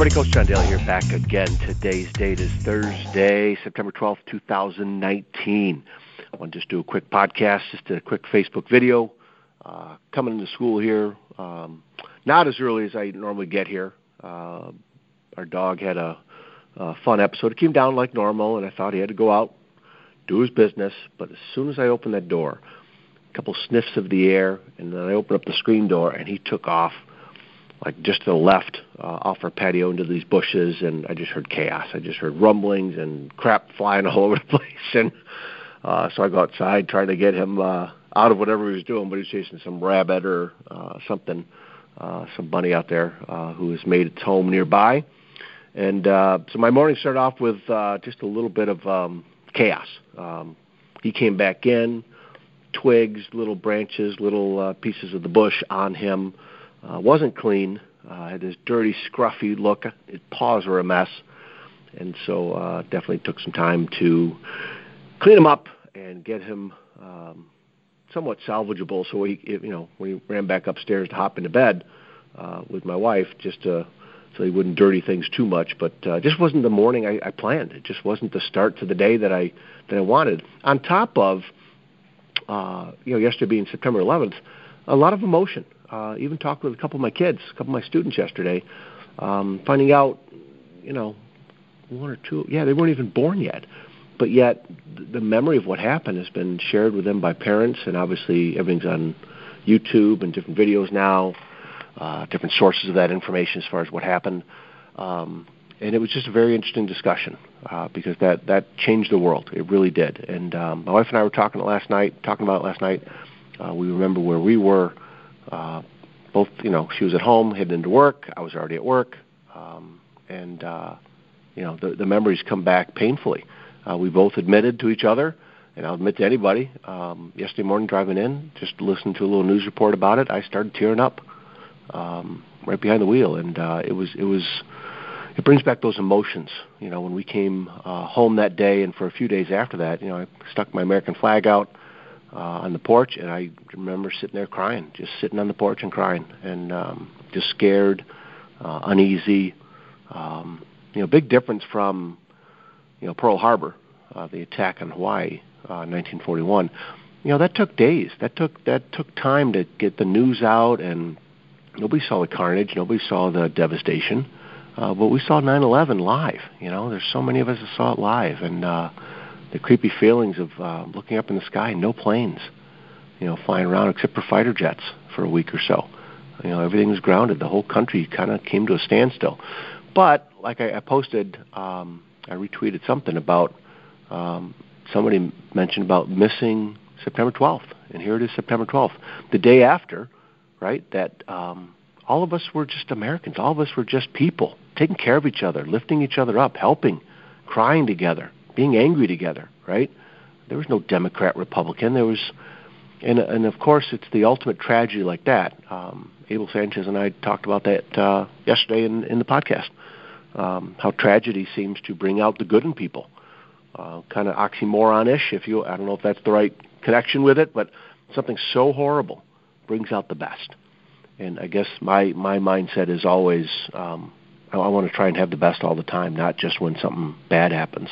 everybody, Coach John Daly here, back again. Today's date is Thursday, September 12th, 2019. I want to just do a quick podcast, just a quick Facebook video. Uh, coming into school here, um, not as early as I normally get here. Uh, our dog had a, a fun episode. It came down like normal, and I thought he had to go out, do his business. But as soon as I opened that door, a couple sniffs of the air, and then I opened up the screen door, and he took off like just to the left uh, off our patio into these bushes, and I just heard chaos. I just heard rumblings and crap flying all over the place, and uh, so I go outside trying to get him uh, out of whatever he was doing, but he was chasing some rabbit or uh, something, uh, some bunny out there uh, who has made its home nearby. And uh, so my morning started off with uh, just a little bit of um, chaos. Um, he came back in, twigs, little branches, little uh, pieces of the bush on him. Wasn't clean. Uh, had this dirty, scruffy look. His paws were a mess, and so uh, definitely took some time to clean him up and get him um, somewhat salvageable. So he, you know, when he ran back upstairs to hop into bed uh, with my wife, just to so he wouldn't dirty things too much. But uh, just wasn't the morning I, I planned. It just wasn't the start to the day that I that I wanted. On top of, uh, you know, yesterday being September 11th, a lot of emotion. Uh, even talked with a couple of my kids, a couple of my students yesterday, um, finding out, you know, one or two, yeah, they weren't even born yet. But yet, the memory of what happened has been shared with them by parents, and obviously everything's on YouTube and different videos now, uh, different sources of that information as far as what happened. Um, and it was just a very interesting discussion uh, because that that changed the world. It really did. And um, my wife and I were talking last night, talking about it last night. Uh, we remember where we were uh, both, you know, she was at home, heading into work. I was already at work, um, and uh, you know, the, the memories come back painfully. Uh, we both admitted to each other, and I'll admit to anybody. Um, yesterday morning, driving in, just listening to a little news report about it, I started tearing up um, right behind the wheel, and uh, it was it was it brings back those emotions. You know, when we came uh, home that day, and for a few days after that, you know, I stuck my American flag out uh, on the porch, and I remember sitting there crying, just sitting on the porch and crying, and um, just scared, uh, uneasy. Um, you know, big difference from you know Pearl Harbor, uh, the attack on Hawaii, uh, 1941. You know, that took days. That took that took time to get the news out, and nobody saw the carnage, nobody saw the devastation. Uh, but we saw 9/11 live. You know, there's so many of us that saw it live, and uh, the creepy feelings of uh, looking up in the sky, no planes, you know, flying around except for fighter jets for a week or so. You know, everything was grounded. The whole country kind of came to a standstill. But like I, I posted, um, I retweeted something about um, somebody mentioned about missing September 12th, and here it is, September 12th, the day after, right? That um, all of us were just Americans. All of us were just people, taking care of each other, lifting each other up, helping, crying together being angry together, right? There was no Democrat Republican. There was, and and of course, it's the ultimate tragedy like that. Um, Abel Sanchez and I talked about that uh, yesterday in in the podcast. Um, how tragedy seems to bring out the good in people. Uh, kind of oxymoron-ish, if you. I don't know if that's the right connection with it, but something so horrible brings out the best. And I guess my my mindset is always um, I, I want to try and have the best all the time, not just when something bad happens.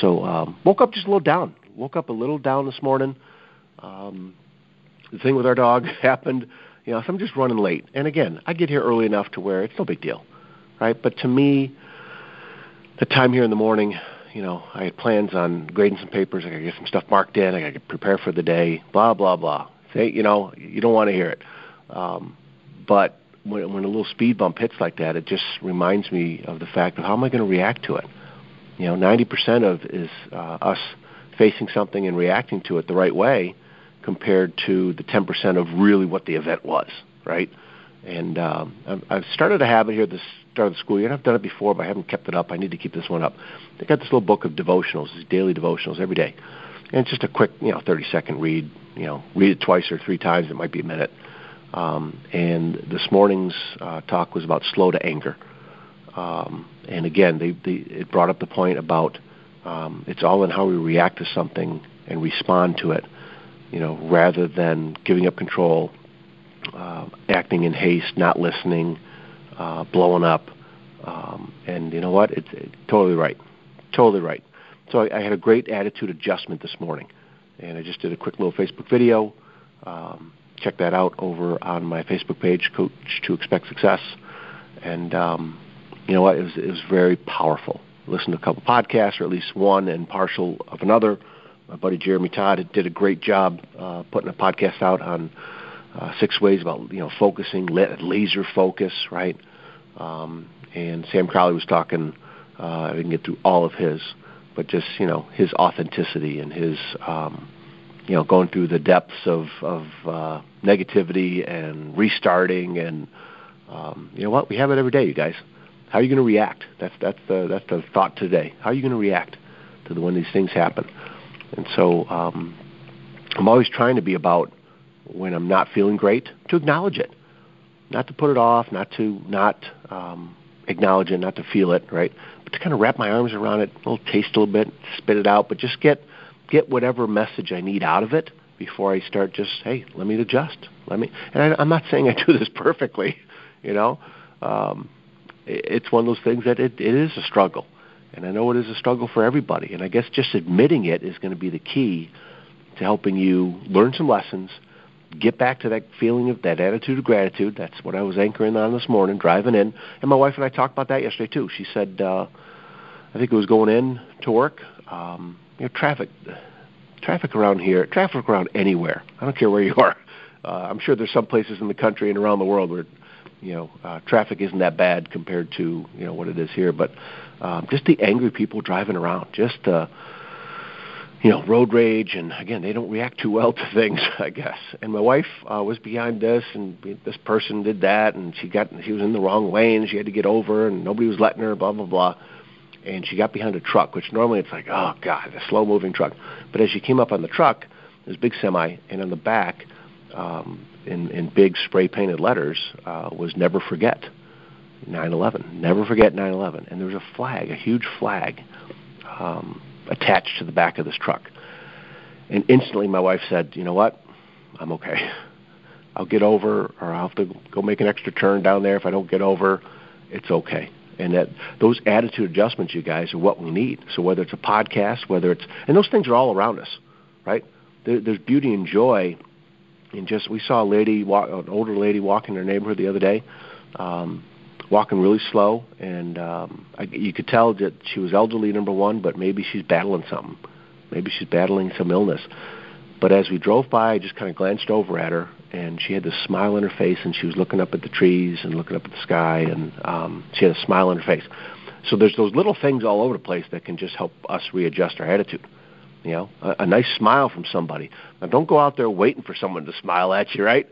So um, woke up just a little down. Woke up a little down this morning. Um, the thing with our dog happened. You know, so I'm just running late. And again, I get here early enough to where it's no big deal, right? But to me, the time here in the morning, you know, I had plans on grading some papers. I got to get some stuff marked in. I got to prepare for the day. Blah blah blah. Say, you know, you don't want to hear it. Um, but when, when a little speed bump hits like that, it just reminds me of the fact of how am I going to react to it. You know, 90% of is uh, us facing something and reacting to it the right way compared to the 10% of really what the event was, right? And um, I've, started a habit here the start of the school year, and I've done it before, but I haven't kept it up. I need to keep this one up. I got this little book of devotionals, these daily devotionals every day. And it's just a quick, you know, 30 second read. You know, read it twice or three times. It might be a minute. Um, and this morning's uh, talk was about slow to anger. Um, and again, they, they, it brought up the point about um, it's all in how we react to something and respond to it, you know, rather than giving up control, uh, acting in haste, not listening, uh, blowing up. Um, and you know what? It's, it's totally right. Totally right. So I, I had a great attitude adjustment this morning, and I just did a quick little Facebook video. Um, check that out over on my Facebook page, Coach to Expect Success. And um, you know what? It was it was very powerful. Listen to a couple podcasts, or at least one, and partial of another. My buddy Jeremy Todd did a great job uh, putting a podcast out on uh, six ways about you know focusing, laser focus, right? Um, and Sam Crowley was talking. Uh, I didn't get through all of his, but just you know his authenticity and his um, you know going through the depths of of uh, negativity and restarting and um, you know what we have it every day, you guys. How are you going to react? That's that's the that's the thought today. How are you going to react to the when these things happen? And so um, I'm always trying to be about when I'm not feeling great to acknowledge it, not to put it off, not to not um, acknowledge it, not to feel it, right? But to kind of wrap my arms around it, a little taste a little bit, spit it out, but just get get whatever message I need out of it before I start. Just hey, let me adjust. Let me. And I, I'm not saying I do this perfectly, you know. Um, it's one of those things that it, it is a struggle, and I know it is a struggle for everybody. And I guess just admitting it is going to be the key to helping you learn some lessons get back to that feeling of that attitude of gratitude. That's what I was anchoring on this morning, driving in. And my wife and I talked about that yesterday too. She said, uh, I think it was going in to work. Um, you know, traffic, traffic around here, traffic around anywhere. I don't care where you are. Uh, I'm sure there's some places in the country and around the world where, you know, uh, traffic isn't that bad compared to you know what it is here. But um, just the angry people driving around, just uh, you know, road rage, and again, they don't react too well to things, I guess. And my wife uh, was behind this, and this person did that, and she got she was in the wrong lane, she had to get over, and nobody was letting her, blah blah blah. And she got behind a truck, which normally it's like, oh god, a slow moving truck. But as she came up on the truck, this big semi, and on the back, um, in in big spray painted letters, uh, was "Never Forget." 9/11. Never forget 9/11. And there was a flag, a huge flag. Um, attached to the back of this truck. And instantly my wife said, you know what? I'm okay. I'll get over, or I'll have to go make an extra turn down there. If I don't get over, it's okay. And that those attitude adjustments, you guys, are what we need. So whether it's a podcast, whether it's, and those things are all around us, right? There, there's beauty and joy in just. We saw a lady, walk, an older lady, walking in her neighborhood the other day. Um, walking really slow, and um, I, you could tell that she was elderly, number one, but maybe she's battling something. Maybe she's battling some illness. But as we drove by, I just kind of glanced over at her, and she had this smile on her face, and she was looking up at the trees and looking up at the sky, and um, she had a smile on her face. So there's those little things all over the place that can just help us readjust our attitude. You know, a, a nice smile from somebody. Now, don't go out there waiting for someone to smile at you, right?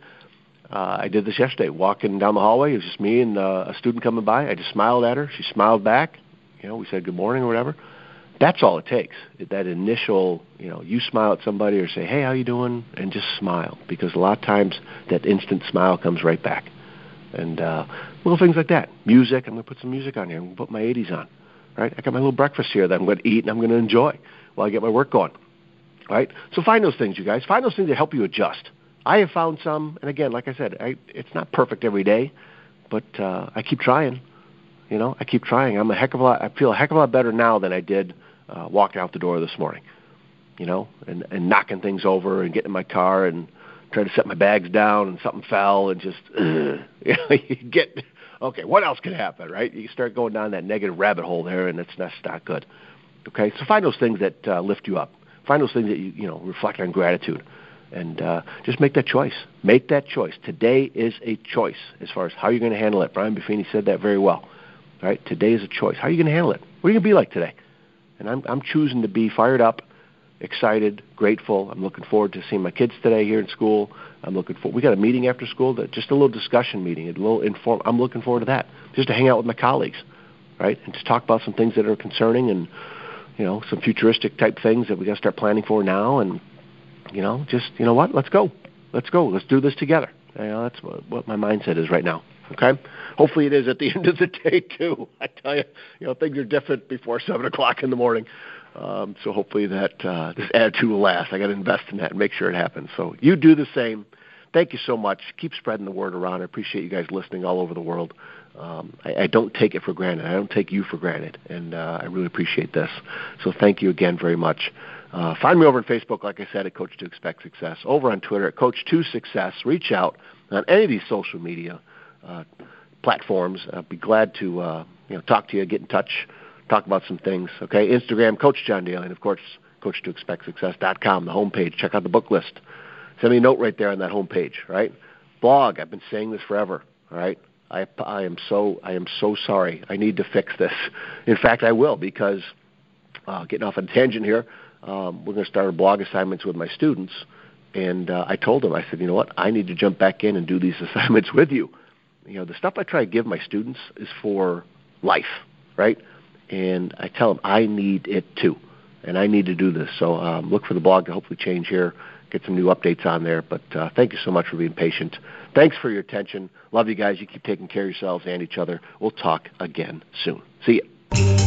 Uh, I did this yesterday, walking down the hallway. It was just me and uh, a student coming by. I just smiled at her. She smiled back. You know, we said good morning or whatever. That's all it takes. That initial, you know, you smile at somebody or say, "Hey, how you doing?" and just smile because a lot of times that instant smile comes right back. And uh, little things like that. Music. I'm going to put some music on here. I'm going to put my 80s on. Right? I got my little breakfast here that I'm going to eat and I'm going to enjoy while I get my work going. Right? So find those things, you guys. Find those things that help you adjust I have found some, and again, like I said, I, it's not perfect every day, but uh, I keep trying. You know, I keep trying. I'm a heck of a lot. I feel a heck of a lot better now than I did uh, walking out the door this morning. You know, and and knocking things over and getting in my car and trying to set my bags down and something fell and just you know you get okay. What else can happen, right? You start going down that negative rabbit hole there, and it's that's not good. Okay, so find those things that uh, lift you up. Find those things that you you know reflect on gratitude and uh, just make that choice. Make that choice. Today is a choice as far as how you're going to handle it. Brian Buffini said that very well. Right? Today is a choice. How are you going to handle it? What are you going to be like today? And I'm I'm choosing to be fired up, excited, grateful. I'm looking forward to seeing my kids today here in school. I'm looking for. We got a meeting after school, that just a little discussion meeting, a little inform. I'm looking forward to that, just to hang out with my colleagues, right, and to talk about some things that are concerning and you know some futuristic type things that we got to start planning for now and you know, just you know what? Let's go. Let's go. Let's do this together. You know, that's what, what my mindset is right now. Okay. Hopefully it is at the end of the day too. I tell you, you know, things are different before seven o'clock in the morning. Um, so hopefully that uh, this attitude will last. I got to invest in that and make sure it happens. So you do the same. Thank you so much. Keep spreading the word around. I appreciate you guys listening all over the world. Um, I, I don't take it for granted. I don't take you for granted, and uh, I really appreciate this. So thank you again very much. Uh, find me over on Facebook, like I said, at Coach to Expect Success. Over on Twitter at Coach to Success. Reach out on any of these social media uh, platforms. I'd be glad to uh, you know talk to you, get in touch, talk about some things. Okay, Instagram, Coach John Daly, and of course, Coach to Expect the homepage. Check out the book list. Send me a note right there on that homepage. Right, blog. I've been saying this forever. All right. I, I am so I am so sorry. I need to fix this. In fact, I will because uh, getting off on a tangent here. Um, we're going to start blog assignments with my students, and uh, I told them I said, you know what, I need to jump back in and do these assignments with you. You know, the stuff I try to give my students is for life, right? And I tell them I need it too, and I need to do this. So um, look for the blog to hopefully change here, get some new updates on there. But uh, thank you so much for being patient. Thanks for your attention. Love you guys. You keep taking care of yourselves and each other. We'll talk again soon. See you.